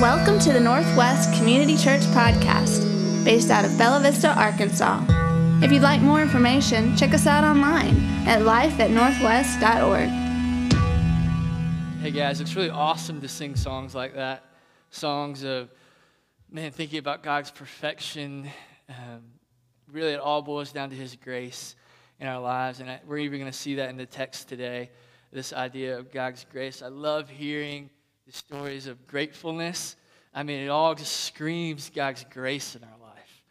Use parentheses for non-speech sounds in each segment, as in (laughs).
Welcome to the Northwest Community Church Podcast, based out of Bella Vista, Arkansas. If you'd like more information, check us out online at life at northwest.org. Hey guys, it's really awesome to sing songs like that. Songs of, man, thinking about God's perfection. Um, really, it all boils down to His grace in our lives. And I, we're even going to see that in the text today this idea of God's grace. I love hearing the stories of gratefulness. I mean, it all just screams God's grace in our life.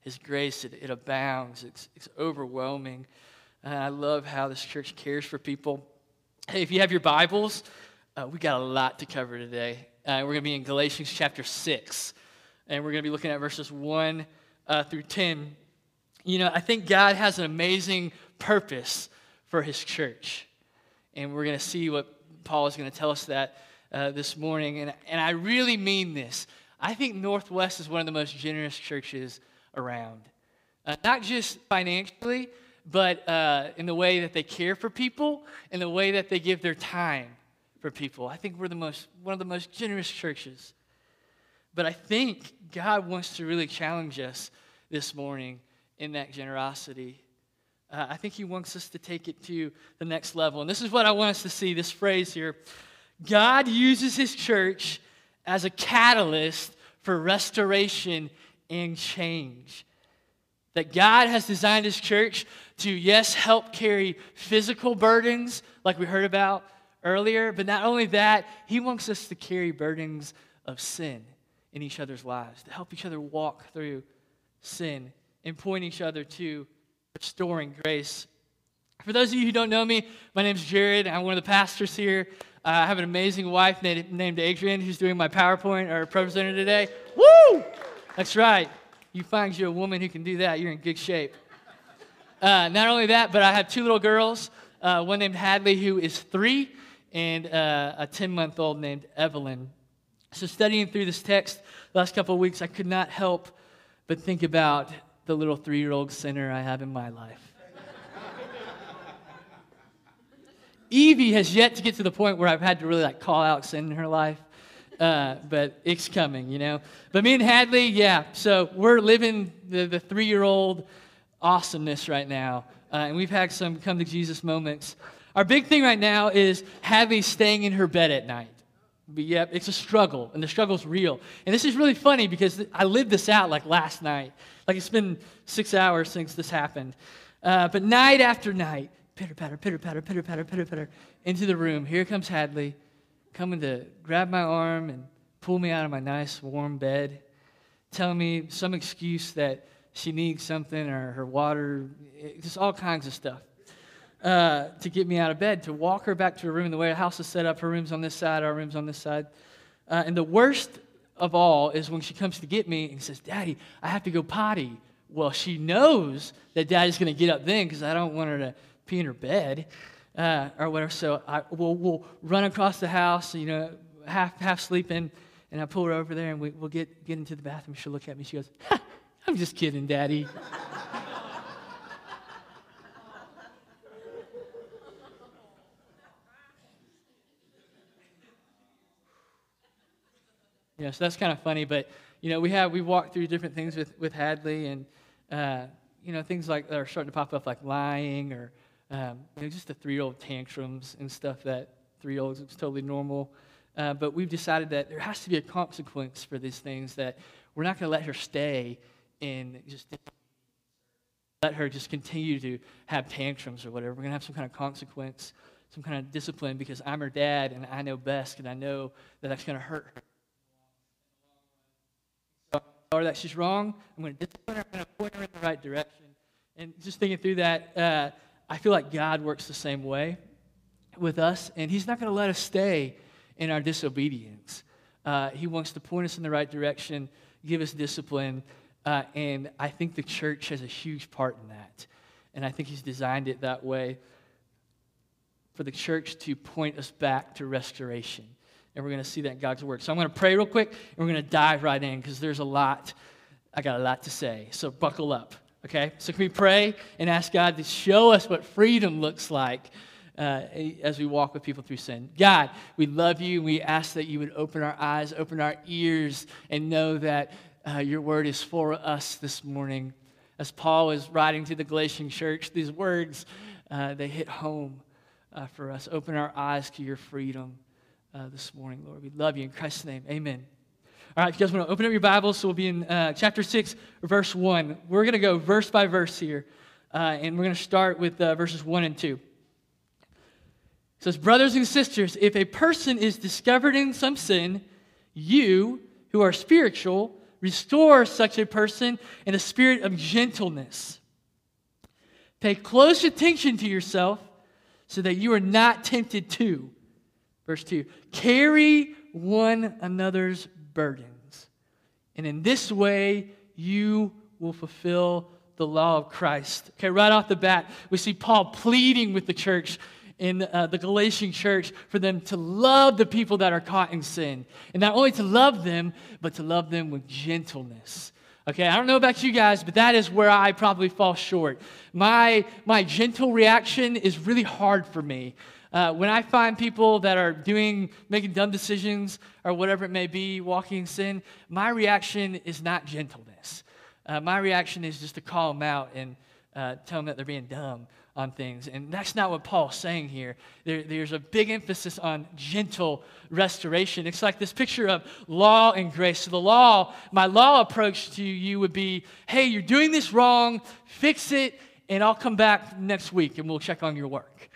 His grace, it, it abounds, it's, it's overwhelming. And I love how this church cares for people. Hey, if you have your Bibles, uh, we got a lot to cover today. Uh, we're going to be in Galatians chapter 6, and we're going to be looking at verses 1 uh, through 10. You know, I think God has an amazing purpose for his church. And we're going to see what Paul is going to tell us that uh, this morning. And, and I really mean this. I think Northwest is one of the most generous churches around. Uh, not just financially, but uh, in the way that they care for people, in the way that they give their time for people. I think we're the most, one of the most generous churches. But I think God wants to really challenge us this morning in that generosity. Uh, I think He wants us to take it to the next level. And this is what I want us to see this phrase here God uses his church as a catalyst for restoration and change. That God has designed his church to, yes, help carry physical burdens, like we heard about earlier, but not only that, he wants us to carry burdens of sin in each other's lives, to help each other walk through sin and point each other to restoring grace. For those of you who don't know me, my name is Jared. I'm one of the pastors here. Uh, I have an amazing wife named, named Adrian who's doing my PowerPoint or presenter today. Woo! That's right. You find you a woman who can do that, you're in good shape. Uh, not only that, but I have two little girls. Uh, one named Hadley, who is three, and uh, a 10 month old named Evelyn. So, studying through this text the last couple of weeks, I could not help but think about the little three year old sinner I have in my life. Evie has yet to get to the point where I've had to really like call out sin in her life. Uh, but it's coming, you know. But me and Hadley, yeah. So we're living the, the three year old awesomeness right now. Uh, and we've had some come to Jesus moments. Our big thing right now is Hadley staying in her bed at night. But yep, it's a struggle, and the struggle's real. And this is really funny because I lived this out like last night. Like it's been six hours since this happened. Uh, but night after night, pitter patter, pitter patter, pitter patter, pitter patter, into the room. Here comes Hadley, coming to grab my arm and pull me out of my nice warm bed, telling me some excuse that she needs something or her water, just all kinds of stuff. Uh, to get me out of bed, to walk her back to her room. The way the house is set up, her room's on this side, our room's on this side. Uh, and the worst of all is when she comes to get me and says, Daddy, I have to go potty. Well, she knows that Daddy's going to get up then because I don't want her to pee in her bed uh, or whatever. So I, we'll, we'll run across the house, you know, half, half sleeping, and I pull her over there and we, we'll get, get into the bathroom. She'll look at me. She goes, I'm just kidding, Daddy. (laughs) yeah, so that's kind of funny, but you know, we have we walked through different things with with Hadley, and uh, you know, things like that are starting to pop up, like lying or um, you know, just the three-year-old tantrums and stuff that three-year-olds it's totally normal. Uh, but we've decided that there has to be a consequence for these things. That we're not going to let her stay in just let her just continue to have tantrums or whatever. We're going to have some kind of consequence, some kind of discipline because I'm her dad and I know best and I know that that's going to hurt her. So or that she's wrong, I'm going to discipline her, I'm going to point her in the right direction. And just thinking through that, uh, I feel like God works the same way with us, and He's not going to let us stay in our disobedience. Uh, he wants to point us in the right direction, give us discipline, uh, and I think the church has a huge part in that. And I think He's designed it that way for the church to point us back to restoration. And we're going to see that in God's Word. So I'm going to pray real quick, and we're going to dive right in because there's a lot. I got a lot to say. So buckle up. Okay? So can we pray and ask God to show us what freedom looks like uh, as we walk with people through sin. God, we love you. We ask that you would open our eyes, open our ears, and know that uh, your word is for us this morning. As Paul is writing to the Galatian church, these words, uh, they hit home uh, for us. Open our eyes to your freedom uh, this morning, Lord. We love you in Christ's name. Amen. All right, if you guys want to open up your Bibles, so we'll be in uh, chapter 6, verse 1. We're going to go verse by verse here, uh, and we're going to start with verses 1 and 2 says, Brothers and sisters, if a person is discovered in some sin, you, who are spiritual, restore such a person in a spirit of gentleness. Pay close attention to yourself so that you are not tempted to. Verse 2 Carry one another's burdens, and in this way you will fulfill the law of Christ. Okay, right off the bat, we see Paul pleading with the church in uh, the Galatian church for them to love the people that are caught in sin. And not only to love them, but to love them with gentleness. Okay, I don't know about you guys, but that is where I probably fall short. My, my gentle reaction is really hard for me. Uh, when I find people that are doing, making dumb decisions or whatever it may be, walking in sin, my reaction is not gentleness. Uh, my reaction is just to call them out and uh, tell them that they're being dumb on things. And that's not what Paul's saying here. There, there's a big emphasis on gentle restoration. It's like this picture of law and grace. So, the law, my law approach to you would be hey, you're doing this wrong, fix it, and I'll come back next week and we'll check on your work.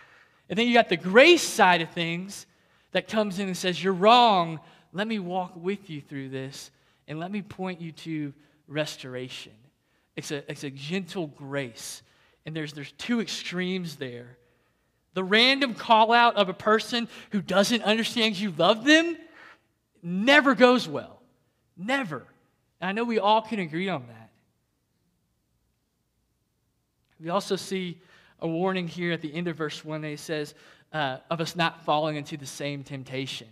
And then you got the grace side of things that comes in and says, you're wrong. Let me walk with you through this and let me point you to restoration. It's a, it's a gentle grace and there's, there's two extremes there. The random call out of a person who doesn't understand you love them never goes well. Never. And I know we all can agree on that. We also see a warning here at the end of verse 1 that it says, uh, of us not falling into the same temptation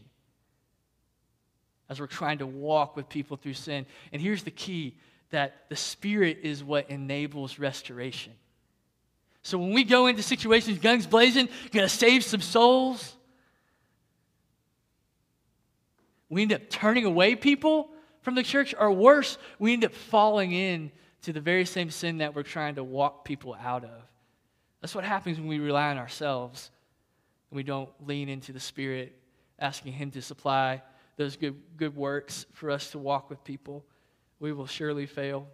as we're trying to walk with people through sin. And here's the key that the Spirit is what enables restoration. So when we go into situations, guns blazing, gonna save some souls, we end up turning away people from the church, or worse, we end up falling in to the very same sin that we're trying to walk people out of. That's what happens when we rely on ourselves and we don't lean into the Spirit, asking Him to supply those good, good works for us to walk with people. We will surely fail.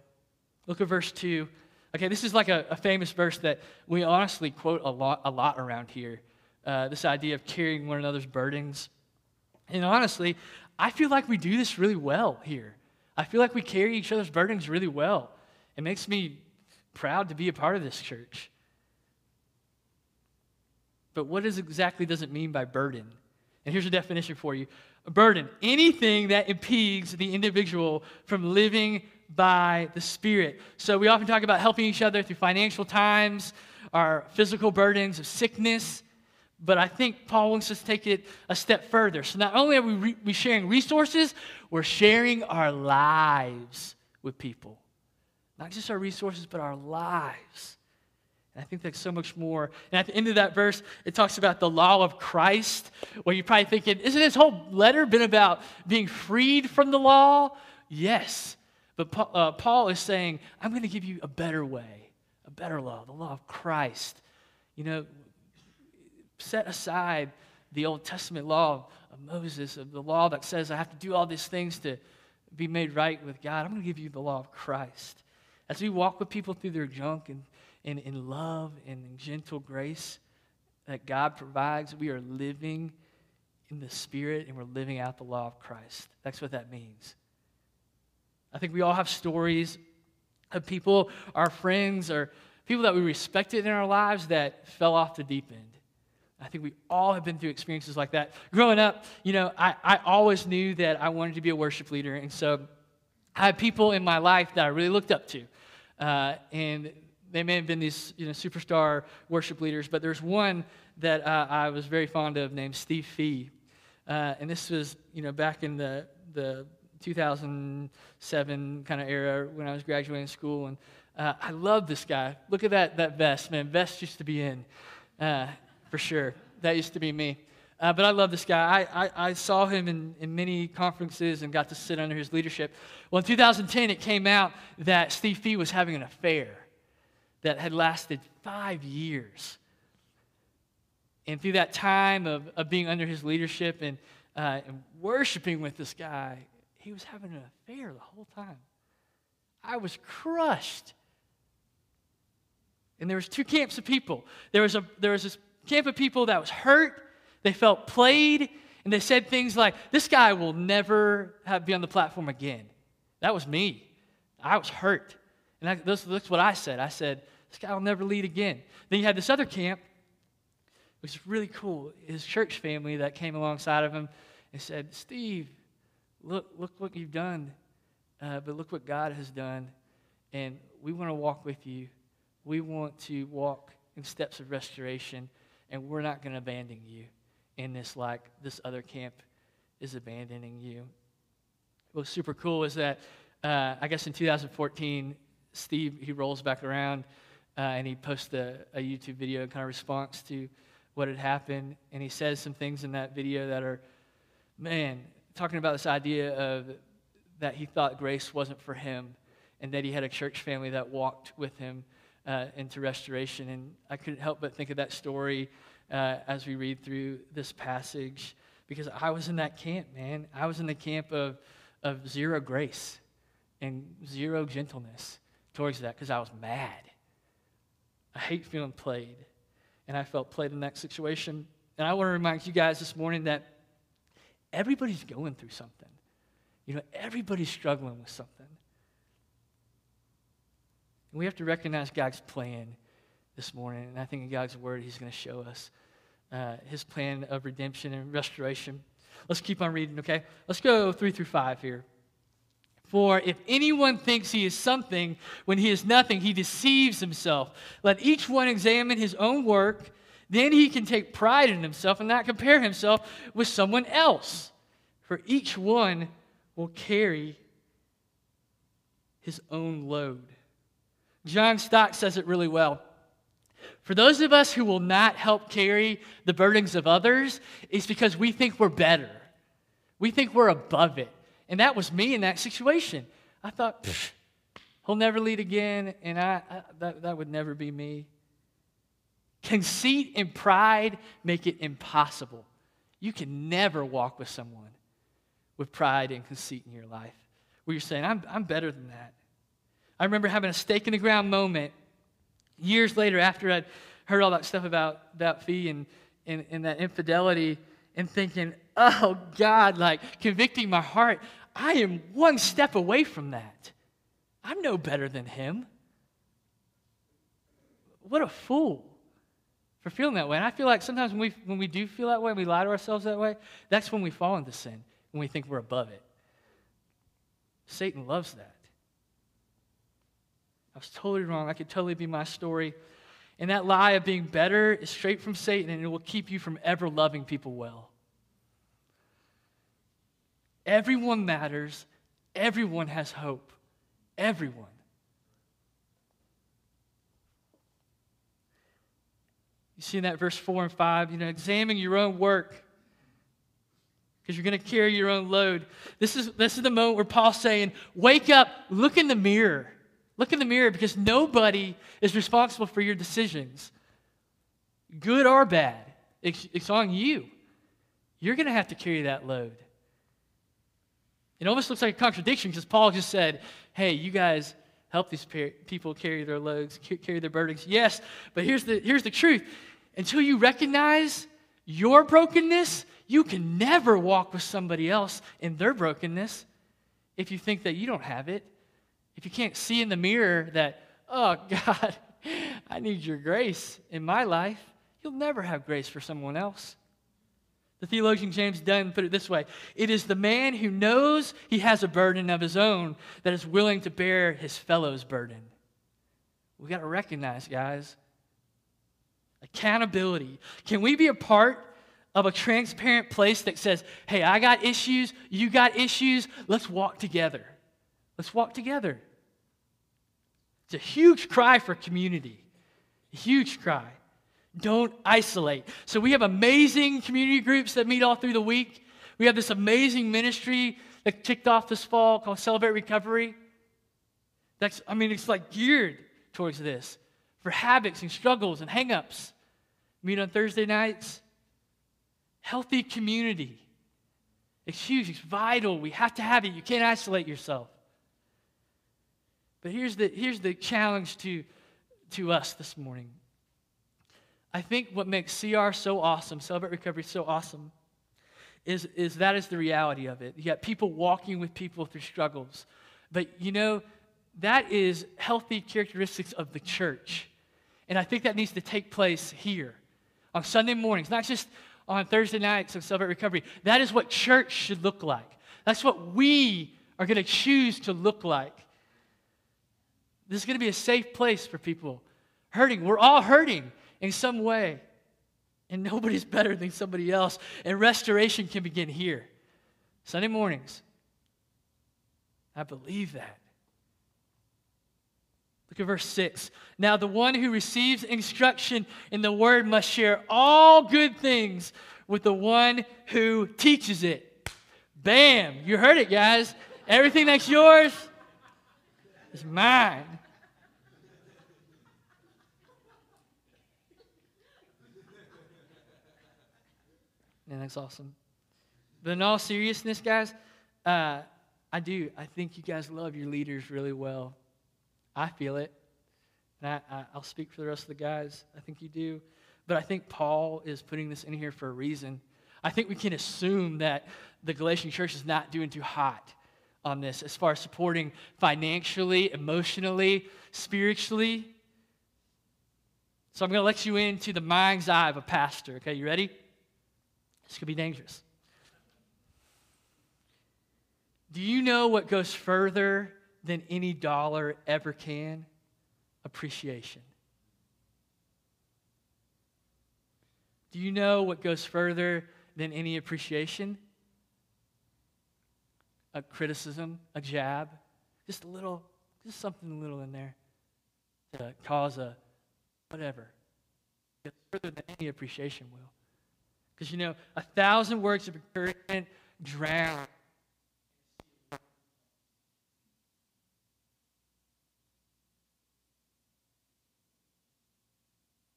Look at verse 2. Okay, this is like a, a famous verse that we honestly quote a lot, a lot around here. Uh, this idea of carrying one another's burdens. And honestly, I feel like we do this really well here. I feel like we carry each other's burdens really well. It makes me proud to be a part of this church. But what is exactly does it mean by burden? And here's a definition for you. A burden, anything that impedes the individual from living by the Spirit. So we often talk about helping each other through financial times, our physical burdens of sickness. But I think Paul wants us to take it a step further. So not only are we, re- we sharing resources, we're sharing our lives with people. Not just our resources, but our lives. And I think that's so much more. And at the end of that verse, it talks about the law of Christ, where you're probably thinking, isn't this whole letter been about being freed from the law? Yes. But uh, Paul is saying, I'm going to give you a better way, a better law, the law of Christ. You know, set aside the Old Testament law of Moses, of the law that says I have to do all these things to be made right with God. I'm going to give you the law of Christ. As we walk with people through their junk and in, in love and in gentle grace that God provides, we are living in the Spirit and we're living out the law of Christ. That's what that means. I think we all have stories of people, our friends, or people that we respected in our lives that fell off the deep end. I think we all have been through experiences like that. Growing up, you know, I, I always knew that I wanted to be a worship leader. And so I had people in my life that I really looked up to. Uh, and they may have been these you know, superstar worship leaders, but there's one that uh, I was very fond of named Steve Fee. Uh, and this was, you know, back in the, the 2007 kind of era when I was graduating school. And uh, I love this guy. Look at that, that vest, man. Vest used to be in. Uh, for sure. That used to be me. Uh, but I love this guy. I, I, I, saw him in, in many conferences and got to sit under his leadership. Well, in 2010, it came out that Steve Fee was having an affair that had lasted five years. And through that time of, of being under his leadership and, uh, and worshiping with this guy, he was having an affair the whole time. I was crushed. And there was two camps of people. There was, a, there was this camp of people that was hurt they felt played, and they said things like, This guy will never have, be on the platform again. That was me. I was hurt. And that, that's, that's what I said. I said, This guy will never lead again. Then you had this other camp, which is really cool. His church family that came alongside of him and said, Steve, look, look what you've done, uh, but look what God has done. And we want to walk with you. We want to walk in steps of restoration, and we're not going to abandon you in this like this other camp is abandoning you. What's super cool is that uh, I guess in 2014, Steve he rolls back around uh, and he posts a, a YouTube video in kind of response to what had happened, and he says some things in that video that are, man, talking about this idea of that he thought grace wasn't for him, and that he had a church family that walked with him uh, into restoration. And I couldn't help but think of that story uh, as we read through this passage because I was in that camp, man. I was in the camp of, of zero grace and zero gentleness towards that because I was mad. I hate feeling played. And I felt played in that situation. And I want to remind you guys this morning that everybody's going through something. You know, everybody's struggling with something. And we have to recognize God's plan this morning. And I think in God's word, He's going to show us uh, His plan of redemption and restoration. Let's keep on reading, okay? Let's go three through five here. For if anyone thinks he is something when he is nothing, he deceives himself. Let each one examine his own work, then he can take pride in himself and not compare himself with someone else. For each one will carry his own load. John Stott says it really well. For those of us who will not help carry the burdens of others, it's because we think we're better. We think we're above it. And that was me in that situation. I thought, he'll never lead again, and I, I, that, that would never be me. Conceit and pride make it impossible. You can never walk with someone with pride and conceit in your life where you're saying, I'm, I'm better than that. I remember having a stake in the ground moment years later, after I'd heard all that stuff about that fee and, and, and that infidelity, and thinking, oh God, like convicting my heart, I am one step away from that. I'm no better than him. What a fool for feeling that way. And I feel like sometimes when we, when we do feel that way, we lie to ourselves that way, that's when we fall into sin, when we think we're above it. Satan loves that. I was totally wrong. I could totally be my story. And that lie of being better is straight from Satan, and it will keep you from ever loving people well. Everyone matters. Everyone has hope. Everyone. You see in that verse 4 and 5, you know, examine your own work because you're going to carry your own load. This is, this is the moment where Paul's saying, Wake up, look in the mirror. Look in the mirror because nobody is responsible for your decisions, good or bad. It's, it's on you. You're going to have to carry that load. It almost looks like a contradiction because Paul just said, hey, you guys help these people carry their loads, carry their burdens. Yes, but here's the, here's the truth. Until you recognize your brokenness, you can never walk with somebody else in their brokenness if you think that you don't have it. If you can't see in the mirror that, oh, (laughs) God, I need your grace in my life, you'll never have grace for someone else. The theologian James Dunn put it this way It is the man who knows he has a burden of his own that is willing to bear his fellow's burden. We got to recognize, guys, accountability. Can we be a part of a transparent place that says, hey, I got issues, you got issues, let's walk together? Let's walk together. It's a huge cry for community. A huge cry. Don't isolate. So we have amazing community groups that meet all through the week. We have this amazing ministry that kicked off this fall called Celebrate Recovery. That's, I mean, it's like geared towards this for habits and struggles and hangups. Meet on Thursday nights. Healthy community. It's huge, it's vital. We have to have it. You can't isolate yourself. But here's the, here's the challenge to, to us this morning. I think what makes CR so awesome, Celebrate Recovery so awesome, is, is that is the reality of it. You got people walking with people through struggles. But you know, that is healthy characteristics of the church. And I think that needs to take place here on Sunday mornings, not just on Thursday nights of Celebrate Recovery. That is what church should look like. That's what we are going to choose to look like. This is going to be a safe place for people hurting. We're all hurting in some way. And nobody's (laughs) better than somebody else. And restoration can begin here. Sunday mornings. I believe that. Look at verse 6. Now, the one who receives instruction in the word must share all good things with the one who teaches it. Bam! You heard it, guys. Everything that's yours is mine. And that's awesome. But in all seriousness, guys, uh, I do. I think you guys love your leaders really well. I feel it. And I, will speak for the rest of the guys. I think you do. But I think Paul is putting this in here for a reason. I think we can assume that the Galatian church is not doing too hot on this as far as supporting financially, emotionally, spiritually. So I'm going to let you into the mind's eye of a pastor. Okay, you ready? This could be dangerous. Do you know what goes further than any dollar ever can? Appreciation. Do you know what goes further than any appreciation? A criticism, a jab, just a little, just something little in there to cause a whatever. It goes further than any appreciation will. Because you know, a thousand words of encouragement drown.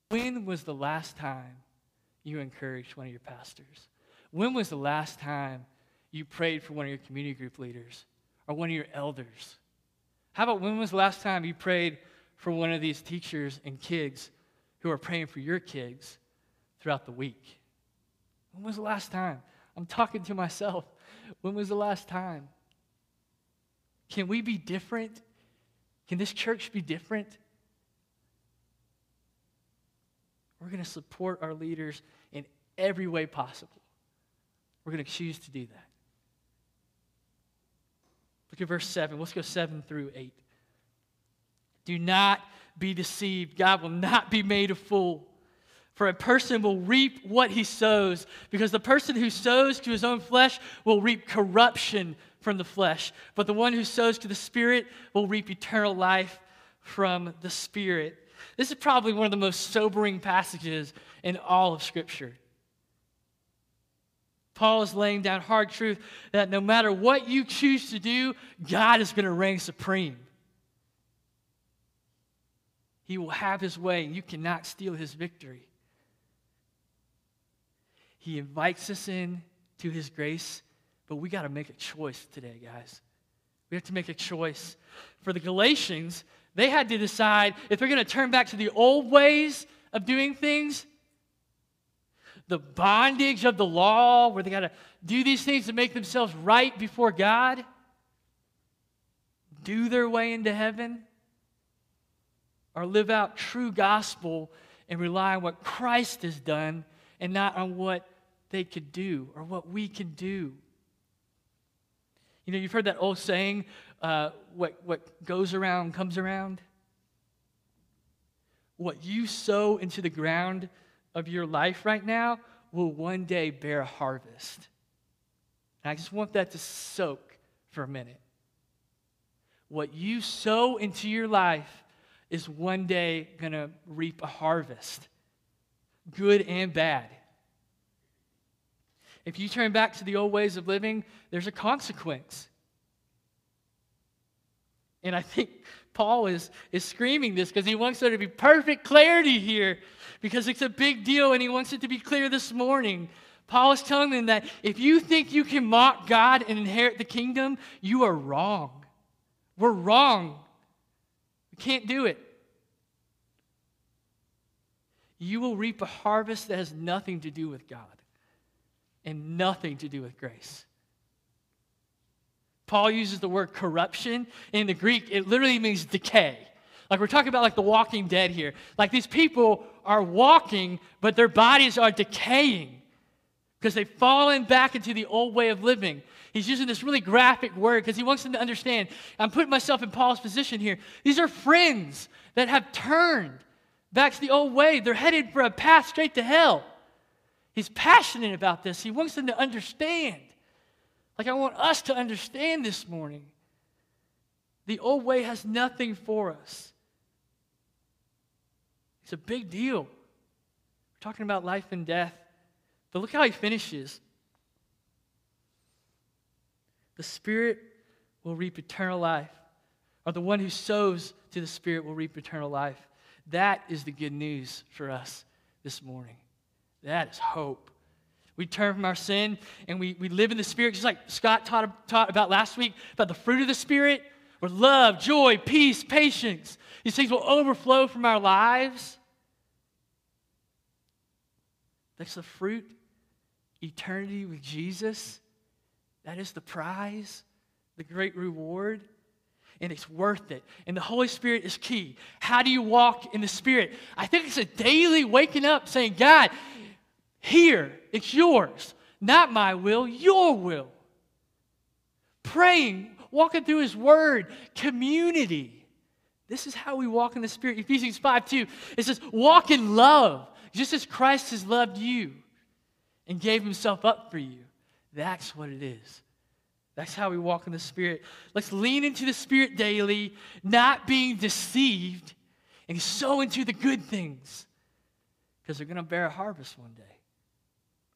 When was the last time you encouraged one of your pastors? When was the last time you prayed for one of your community group leaders or one of your elders? How about when was the last time you prayed for one of these teachers and kids who are praying for your kids throughout the week? When was the last time? I'm talking to myself. When was the last time? Can we be different? Can this church be different? We're going to support our leaders in every way possible. We're going to choose to do that. Look at verse 7. Let's go 7 through 8. Do not be deceived. God will not be made a fool. For a person will reap what he sows, because the person who sows to his own flesh will reap corruption from the flesh, but the one who sows to the Spirit will reap eternal life from the Spirit. This is probably one of the most sobering passages in all of Scripture. Paul is laying down hard truth that no matter what you choose to do, God is going to reign supreme. He will have his way, and you cannot steal his victory. He invites us in to His grace, but we got to make a choice today, guys. We have to make a choice. For the Galatians, they had to decide if they're going to turn back to the old ways of doing things, the bondage of the law, where they got to do these things to make themselves right before God, do their way into heaven, or live out true gospel and rely on what Christ has done and not on what they could do or what we can do. You know, you've heard that old saying, uh, what, what goes around comes around. What you sow into the ground of your life right now will one day bear a harvest. And I just want that to soak for a minute. What you sow into your life is one day going to reap a harvest. good and bad. If you turn back to the old ways of living, there's a consequence. And I think Paul is, is screaming this because he wants there to be perfect clarity here because it's a big deal and he wants it to be clear this morning. Paul is telling them that if you think you can mock God and inherit the kingdom, you are wrong. We're wrong. We can't do it. You will reap a harvest that has nothing to do with God and nothing to do with grace. Paul uses the word corruption. In the Greek, it literally means decay. Like we're talking about like the walking dead here. Like these people are walking, but their bodies are decaying because they've fallen back into the old way of living. He's using this really graphic word because he wants them to understand. I'm putting myself in Paul's position here. These are friends that have turned back to the old way. They're headed for a path straight to hell. He's passionate about this. He wants them to understand. Like I want us to understand this morning. The old way has nothing for us. It's a big deal. We're talking about life and death. But look how he finishes. The Spirit will reap eternal life, or the one who sows to the Spirit will reap eternal life. That is the good news for us this morning. That is hope. We turn from our sin and we, we live in the Spirit, just like Scott taught, taught about last week about the fruit of the Spirit, where love, joy, peace, patience, these things will overflow from our lives. That's the fruit. Eternity with Jesus. That is the prize, the great reward. And it's worth it. And the Holy Spirit is key. How do you walk in the Spirit? I think it's a daily waking up saying, God, here, it's yours. Not my will, your will. Praying, walking through His Word, community. This is how we walk in the Spirit. Ephesians 5 2, it says, walk in love just as Christ has loved you and gave himself up for you. That's what it is. That's how we walk in the Spirit. Let's lean into the Spirit daily, not being deceived, and sow into the good things because they're going to bear a harvest one day.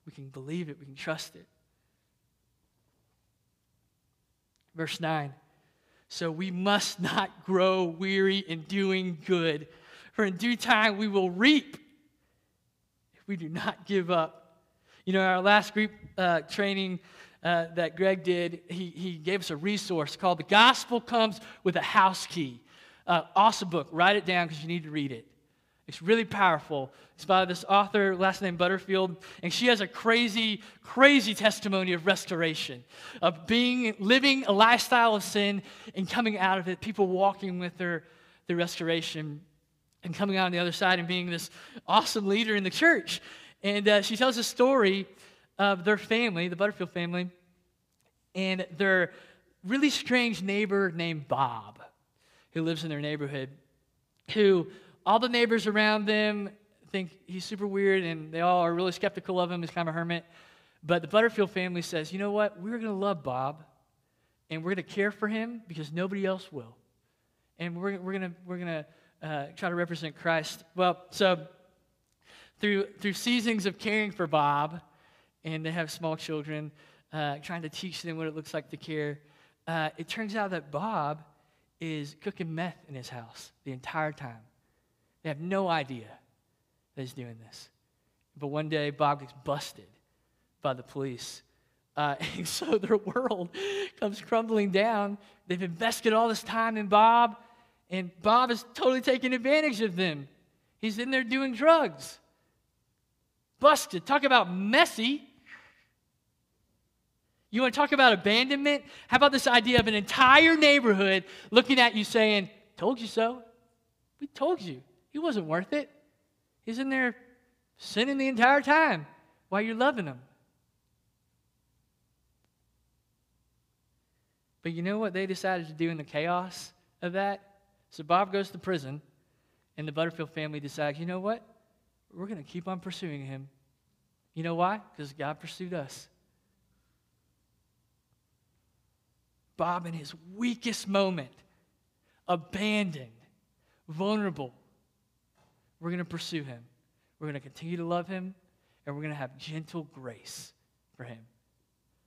We can believe it, we can trust it. Verse 9. So we must not grow weary in doing good, for in due time we will reap we do not give up. You know, our last group uh, training uh, that Greg did, he, he gave us a resource called The Gospel Comes with a House Key. Uh, awesome book. Write it down because you need to read it. It's really powerful. It's by this author, last name Butterfield, and she has a crazy, crazy testimony of restoration, of being, living a lifestyle of sin and coming out of it, people walking with her, the restoration and coming out on the other side and being this awesome leader in the church. And uh, she tells a story of their family, the Butterfield family, and their really strange neighbor named Bob, who lives in their neighborhood, who all the neighbors around them think he's super weird and they all are really skeptical of him. He's kind of a hermit. But the Butterfield family says, you know what? We're going to love Bob and we're going to care for him because nobody else will. And we're, we're going we're to uh, try to represent Christ. Well, so through, through seasons of caring for Bob, and they have small children, uh, trying to teach them what it looks like to care, uh, it turns out that Bob is cooking meth in his house the entire time. They have no idea that he's doing this. But one day, Bob gets busted by the police. Uh, (laughs) and so their world comes crumbling down. They've invested all this time in Bob. And Bob is totally taking advantage of them. He's in there doing drugs. Busted. Talk about messy. You want to talk about abandonment? How about this idea of an entire neighborhood looking at you saying, Told you so. We told you. He wasn't worth it. He's in there sinning the entire time while you're loving him. But you know what they decided to do in the chaos of that? So Bob goes to prison, and the Butterfield family decides, you know what? We're going to keep on pursuing him. You know why? Because God pursued us. Bob, in his weakest moment, abandoned, vulnerable, we're going to pursue him. we're going to continue to love him, and we're going to have gentle grace for him.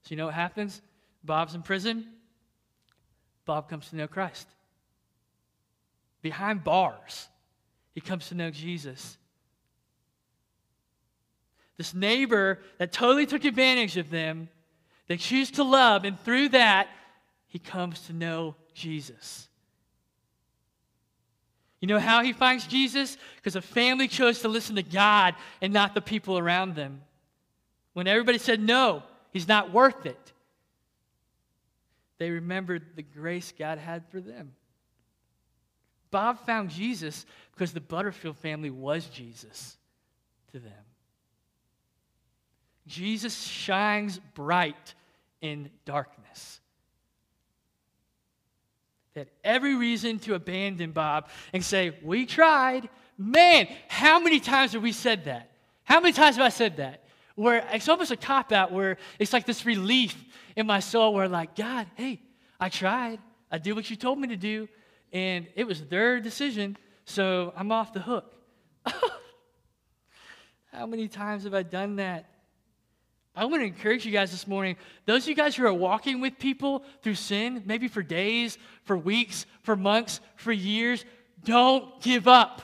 So, you know what happens? Bob's in prison. Bob comes to know Christ. Behind bars, he comes to know Jesus. This neighbor that totally took advantage of them, they choose to love, and through that, he comes to know Jesus. You know how he finds Jesus? Because a family chose to listen to God and not the people around them. When everybody said, no, he's not worth it, they remembered the grace God had for them. Bob found Jesus because the Butterfield family was Jesus to them. Jesus shines bright in darkness. They had every reason to abandon Bob and say, We tried. Man, how many times have we said that? How many times have I said that? Where it's almost a cop out, where it's like this relief in my soul, where, like, God, hey, I tried. I did what you told me to do, and it was their decision, so I'm off the hook. (laughs) how many times have I done that? I want to encourage you guys this morning. Those of you guys who are walking with people through sin, maybe for days, for weeks, for months, for years, don't give up.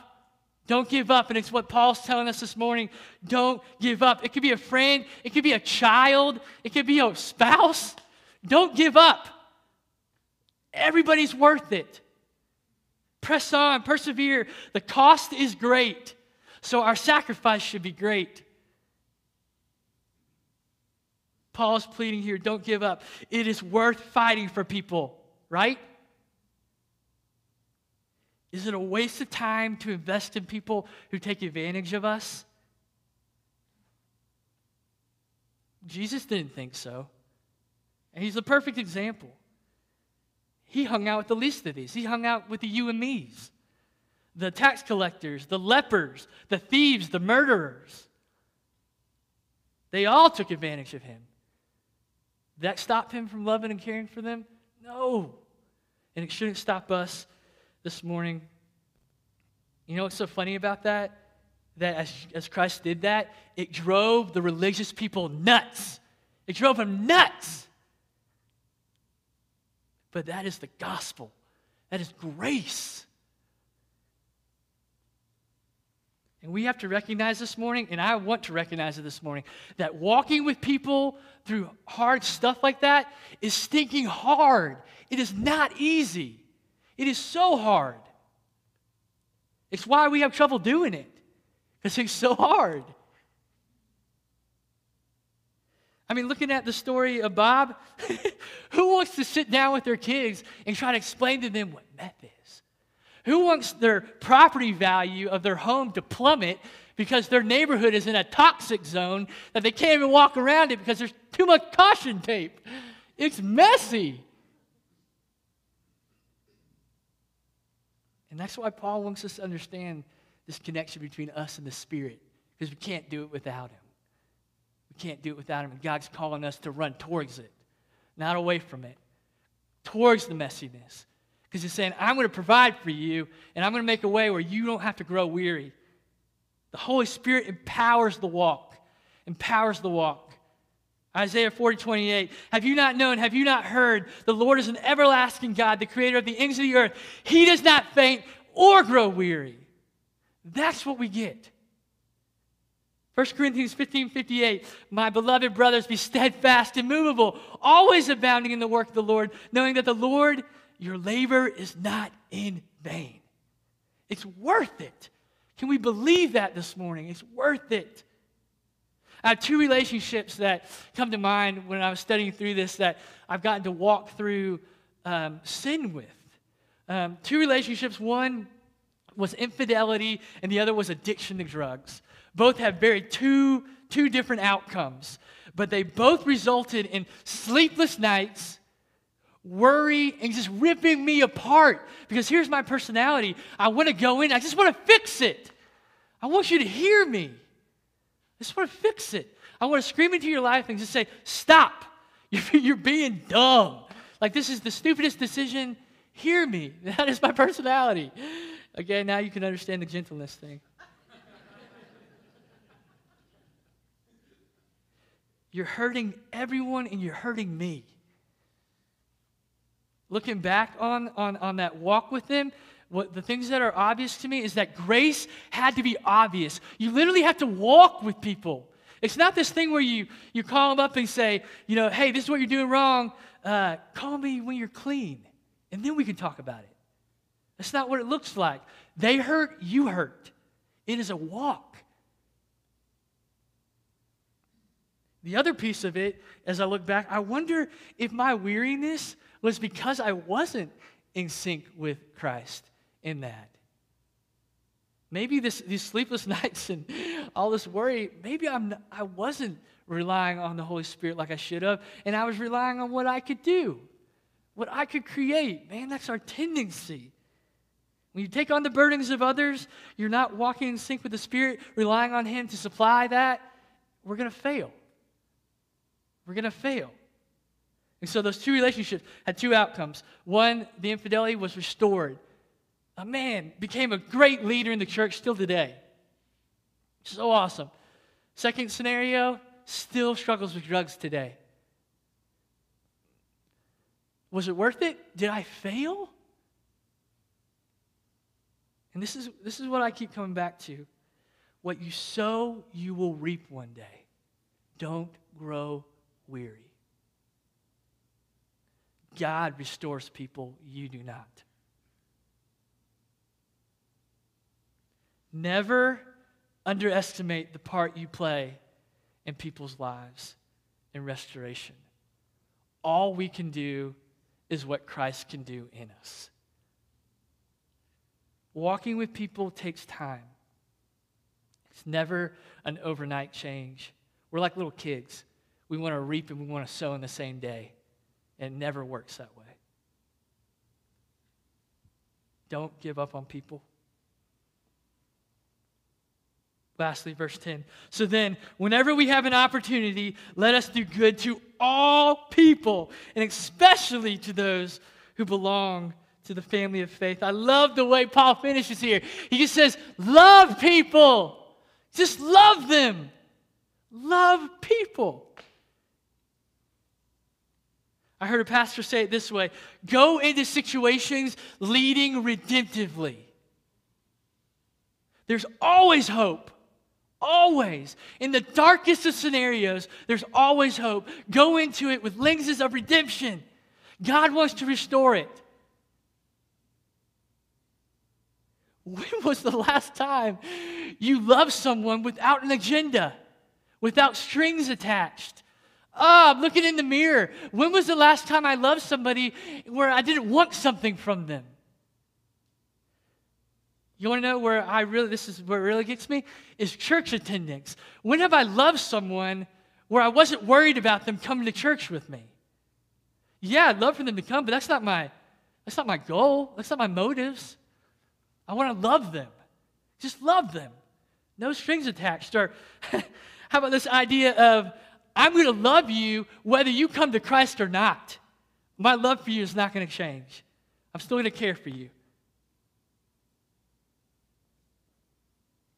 Don't give up. And it's what Paul's telling us this morning. Don't give up. It could be a friend, it could be a child, it could be a spouse. Don't give up. Everybody's worth it. Press on, persevere. The cost is great. So our sacrifice should be great. Paul's pleading here don't give up. It is worth fighting for people, right? Is it a waste of time to invest in people who take advantage of us? Jesus didn't think so. And he's a perfect example. He hung out with the least of these. He hung out with the you and me's, the tax collectors, the lepers, the thieves, the murderers. They all took advantage of him that stop him from loving and caring for them? No. And it shouldn't stop us this morning. You know what's so funny about that? That as, as Christ did that, it drove the religious people nuts. It drove them nuts. But that is the gospel, that is grace. And we have to recognize this morning, and I want to recognize it this morning, that walking with people through hard stuff like that is stinking hard. It is not easy. It is so hard. It's why we have trouble doing it, because it's so hard. I mean, looking at the story of Bob, (laughs) who wants to sit down with their kids and try to explain to them what meth is? Who wants their property value of their home to plummet because their neighborhood is in a toxic zone that they can't even walk around it because there's too much caution tape? It's messy. And that's why Paul wants us to understand this connection between us and the Spirit because we can't do it without Him. We can't do it without Him. And God's calling us to run towards it, not away from it, towards the messiness. Because he's saying, I'm going to provide for you, and I'm going to make a way where you don't have to grow weary. The Holy Spirit empowers the walk, empowers the walk. Isaiah 40, 28. Have you not known, have you not heard? The Lord is an everlasting God, the creator of the ends of the earth. He does not faint or grow weary. That's what we get. 1 Corinthians 15 58, my beloved brothers, be steadfast, immovable, always abounding in the work of the Lord, knowing that the Lord your labor is not in vain. It's worth it. Can we believe that this morning? It's worth it. I have two relationships that come to mind when I was studying through this that I've gotten to walk through um, sin with. Um, two relationships. One was infidelity, and the other was addiction to drugs. Both have very two, two different outcomes, but they both resulted in sleepless nights worry and just ripping me apart. Because here's my personality I want to go in, I just want to fix it. I want you to hear me. I just want to fix it. I want to scream into your life and just say, Stop. (laughs) You're, you're being dumb. Like, this is the stupidest decision. Hear me. (laughs) That is my personality. Okay, now you can understand the gentleness thing. You're hurting everyone and you're hurting me. Looking back on, on, on that walk with him, what the things that are obvious to me is that grace had to be obvious. You literally have to walk with people. It's not this thing where you, you call them up and say, you know, hey, this is what you're doing wrong. Uh, call me when you're clean, and then we can talk about it. That's not what it looks like. They hurt, you hurt. It is a walk. The other piece of it, as I look back, I wonder if my weariness was because I wasn't in sync with Christ in that. Maybe this, these sleepless (laughs) nights and all this worry, maybe I'm, I wasn't relying on the Holy Spirit like I should have, and I was relying on what I could do, what I could create. Man, that's our tendency. When you take on the burdens of others, you're not walking in sync with the Spirit, relying on Him to supply that, we're going to fail. We're going to fail. And so those two relationships had two outcomes. One, the infidelity was restored. A man became a great leader in the church still today. So awesome. Second scenario, still struggles with drugs today. Was it worth it? Did I fail? And this is, this is what I keep coming back to. What you sow, you will reap one day. Don't grow weary. God restores people, you do not. Never underestimate the part you play in people's lives in restoration. All we can do is what Christ can do in us. Walking with people takes time. It's never an overnight change. We're like little kids. We want to reap and we want to sow in the same day. It never works that way. Don't give up on people. Lastly, verse 10. So then, whenever we have an opportunity, let us do good to all people, and especially to those who belong to the family of faith. I love the way Paul finishes here. He just says, Love people. Just love them. Love people. I heard a pastor say it this way go into situations leading redemptively. There's always hope. Always. In the darkest of scenarios, there's always hope. Go into it with lenses of redemption. God wants to restore it. When was the last time you loved someone without an agenda, without strings attached? Oh, I'm looking in the mirror. When was the last time I loved somebody where I didn't want something from them? You want to know where I really, this is where it really gets me? Is church attendance. When have I loved someone where I wasn't worried about them coming to church with me? Yeah, I'd love for them to come, but that's not my, that's not my goal. That's not my motives. I want to love them. Just love them. No strings attached. Or (laughs) how about this idea of, I'm going to love you whether you come to Christ or not. My love for you is not going to change. I'm still going to care for you.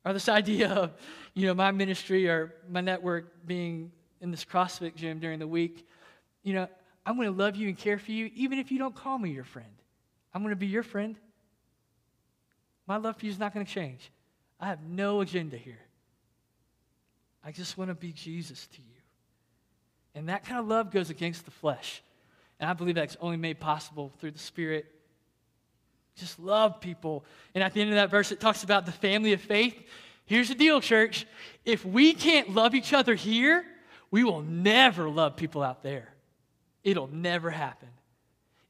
Or this idea of, you know, my ministry or my network being in this CrossFit gym during the week. You know, I'm going to love you and care for you even if you don't call me your friend. I'm going to be your friend. My love for you is not going to change. I have no agenda here. I just want to be Jesus to you. And that kind of love goes against the flesh. And I believe that's only made possible through the Spirit. Just love people. And at the end of that verse, it talks about the family of faith. Here's the deal, church. If we can't love each other here, we will never love people out there. It'll never happen.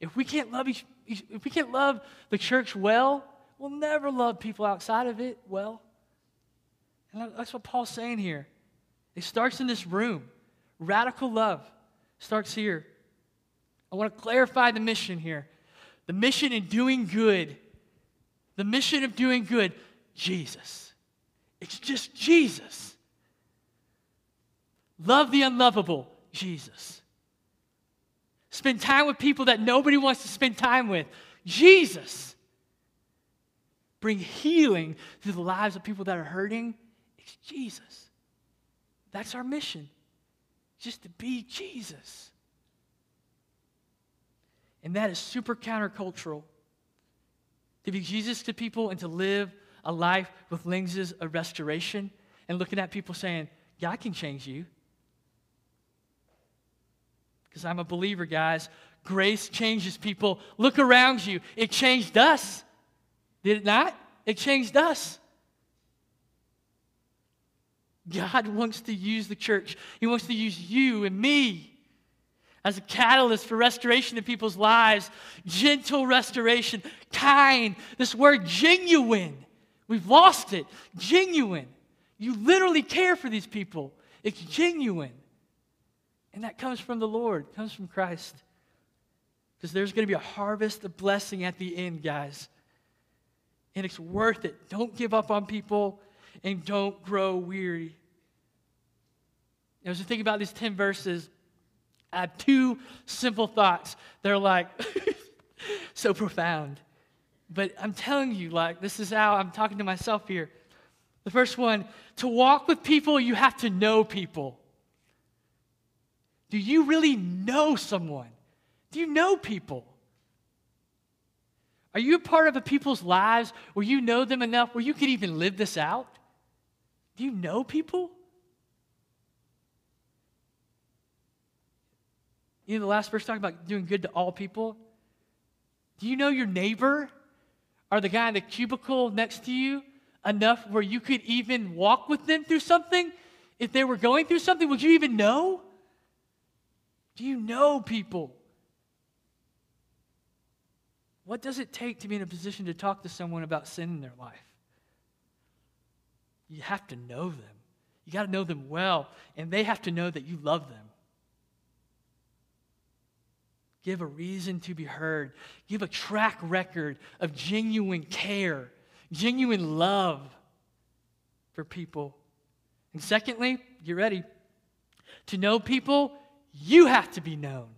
If we can't love each, if we can't love the church well, we'll never love people outside of it well. And that's what Paul's saying here. It starts in this room. Radical love starts here. I want to clarify the mission here. The mission in doing good, the mission of doing good, Jesus. It's just Jesus. Love the unlovable, Jesus. Spend time with people that nobody wants to spend time with, Jesus. Bring healing to the lives of people that are hurting, it's Jesus. That's our mission. Just to be Jesus. And that is super countercultural. To be Jesus to people and to live a life with lenses of restoration and looking at people saying, God can change you. Because I'm a believer, guys. Grace changes people. Look around you. It changed us. Did it not? It changed us. God wants to use the church. He wants to use you and me as a catalyst for restoration in people's lives. Gentle restoration, kind. This word genuine. We've lost it. Genuine. You literally care for these people. It's genuine. And that comes from the Lord, comes from Christ. Because there's going to be a harvest of blessing at the end, guys. And it's worth it. Don't give up on people and don't grow weary. As you think about these 10 verses, I have two simple thoughts. They're like (laughs) so profound. But I'm telling you, like, this is how I'm talking to myself here. The first one to walk with people, you have to know people. Do you really know someone? Do you know people? Are you a part of a people's lives where you know them enough where you could even live this out? Do you know people? You know, the last verse talking about doing good to all people. Do you know your neighbor or the guy in the cubicle next to you enough where you could even walk with them through something? If they were going through something, would you even know? Do you know people? What does it take to be in a position to talk to someone about sin in their life? You have to know them. You got to know them well, and they have to know that you love them. Give a reason to be heard. Give a track record of genuine care, genuine love for people. And secondly, get ready. To know people, you have to be known.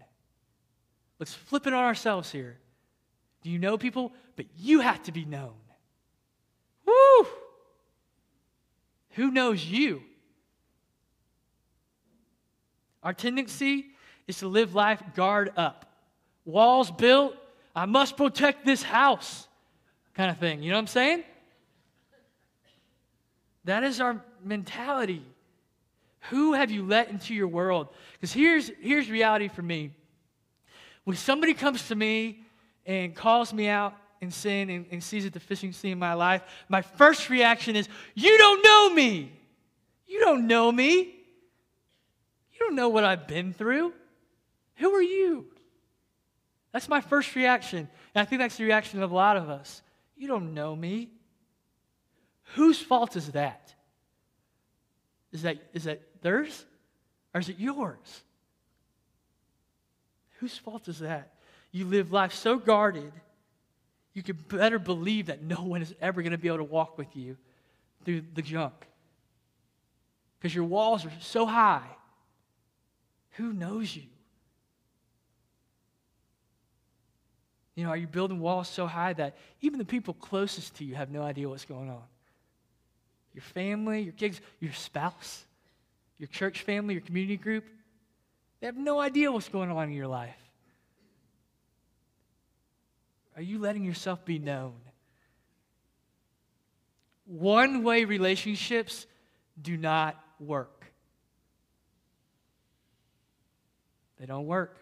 Let's flip it on ourselves here. Do you know people? But you have to be known. Woo! Who knows you? Our tendency is to live life guard up. Walls built, I must protect this house, kind of thing. You know what I'm saying? That is our mentality. Who have you let into your world? Because here's, here's reality for me. When somebody comes to me and calls me out in sin and, and sees a deficiency in my life, my first reaction is, You don't know me. You don't know me. You don't know what I've been through. Who are you? That's my first reaction. And I think that's the reaction of a lot of us. You don't know me. Whose fault is that? Is that, is that theirs or is it yours? Whose fault is that? you live life so guarded, you can better believe that no one is ever going to be able to walk with you through the junk. Because your walls are so high. Who knows you? You know, are you building walls so high that even the people closest to you have no idea what's going on? Your family, your kids, your spouse, your church family, your community group, they have no idea what's going on in your life. Are you letting yourself be known? One way relationships do not work. They don't work.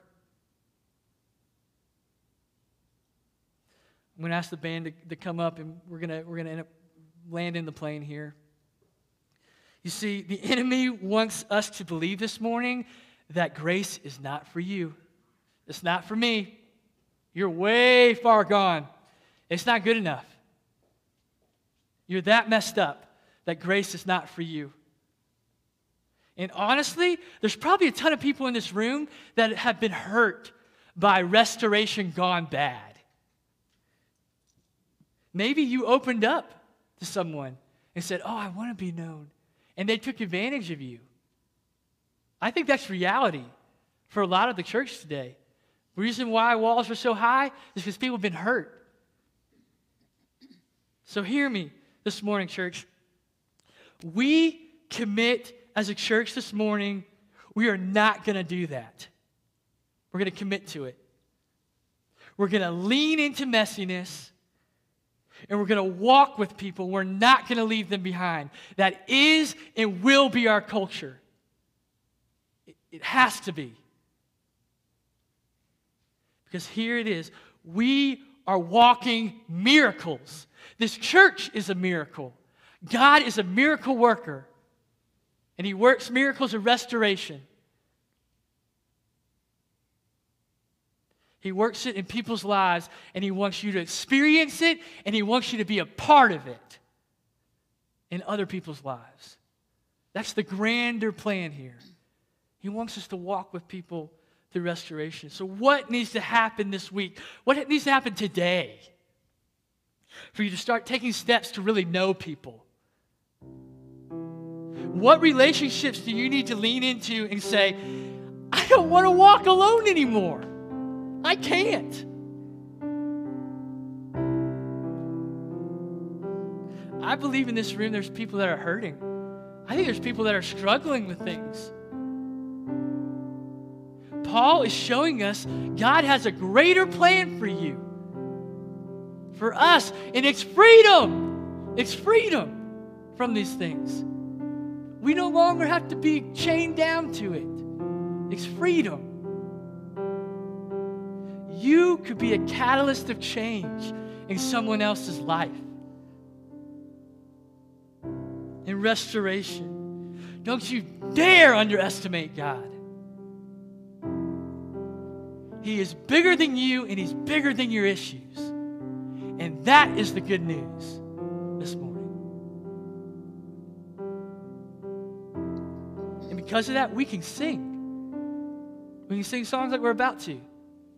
I'm going to ask the band to, to come up, and we're going to, we're going to end up landing the plane here. You see, the enemy wants us to believe this morning that grace is not for you. It's not for me. You're way far gone. It's not good enough. You're that messed up that grace is not for you. And honestly, there's probably a ton of people in this room that have been hurt by restoration gone bad. Maybe you opened up to someone and said, Oh, I want to be known. And they took advantage of you. I think that's reality for a lot of the church today. The reason why walls are so high is because people have been hurt. So hear me this morning, church. We commit as a church this morning, We are not going to do that. We're going to commit to it. We're going to lean into messiness and we're going to walk with people. We're not going to leave them behind. That is and will be our culture. It has to be. Because here it is. We are walking miracles. This church is a miracle. God is a miracle worker, and He works miracles of restoration. He works it in people's lives, and He wants you to experience it, and He wants you to be a part of it in other people's lives. That's the grander plan here. He wants us to walk with people through restoration. So, what needs to happen this week? What needs to happen today for you to start taking steps to really know people? What relationships do you need to lean into and say, I don't want to walk alone anymore? I can't. I believe in this room there's people that are hurting. I think there's people that are struggling with things. Paul is showing us God has a greater plan for you, for us, and it's freedom. It's freedom from these things. We no longer have to be chained down to it, it's freedom you could be a catalyst of change in someone else's life. In restoration. Don't you dare underestimate God. He is bigger than you and He's bigger than your issues. And that is the good news this morning. And because of that, we can sing. We can sing songs like we're about to.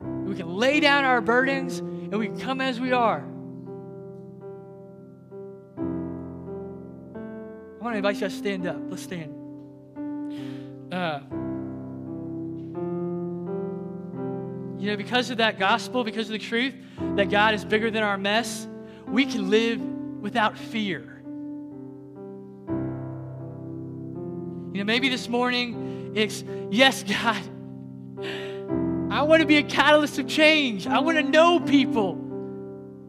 We can lay down our burdens and we can come as we are. I want to invite you to stand up. Let's stand. Uh, you know, because of that gospel, because of the truth that God is bigger than our mess, we can live without fear. You know, maybe this morning it's, yes, God, I want to be a catalyst of change. I want to know people.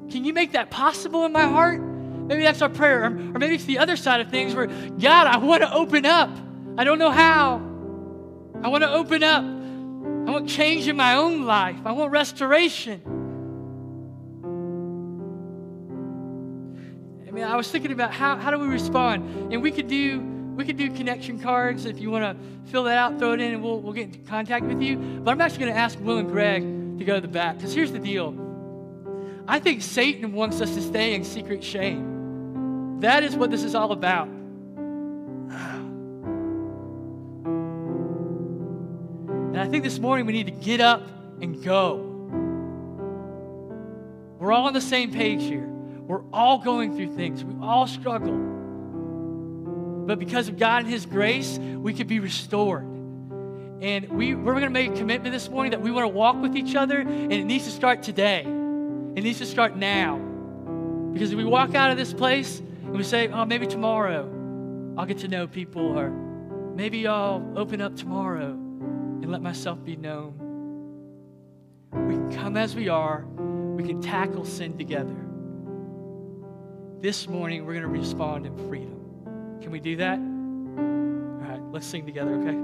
Can you make that possible in my heart? Maybe that's our prayer. Or, or maybe it's the other side of things where, God, I want to open up. I don't know how. I want to open up. Want change in my own life. I want restoration. I mean, I was thinking about how, how do we respond? And we could do we could do connection cards if you want to fill that out, throw it in, and we'll, we'll get in contact with you. But I'm actually going to ask Will and Greg to go to the back because here's the deal. I think Satan wants us to stay in secret shame. That is what this is all about. I think this morning we need to get up and go. We're all on the same page here. We're all going through things. We all struggle. But because of God and His grace, we could be restored. And we, we're going to make a commitment this morning that we want to walk with each other, and it needs to start today. It needs to start now. Because if we walk out of this place and we say, oh, maybe tomorrow I'll get to know people, or maybe I'll open up tomorrow and let myself be known. We can come as we are, we can tackle sin together. This morning, we're going to respond in freedom. Can we do that? All right, let's sing together, okay?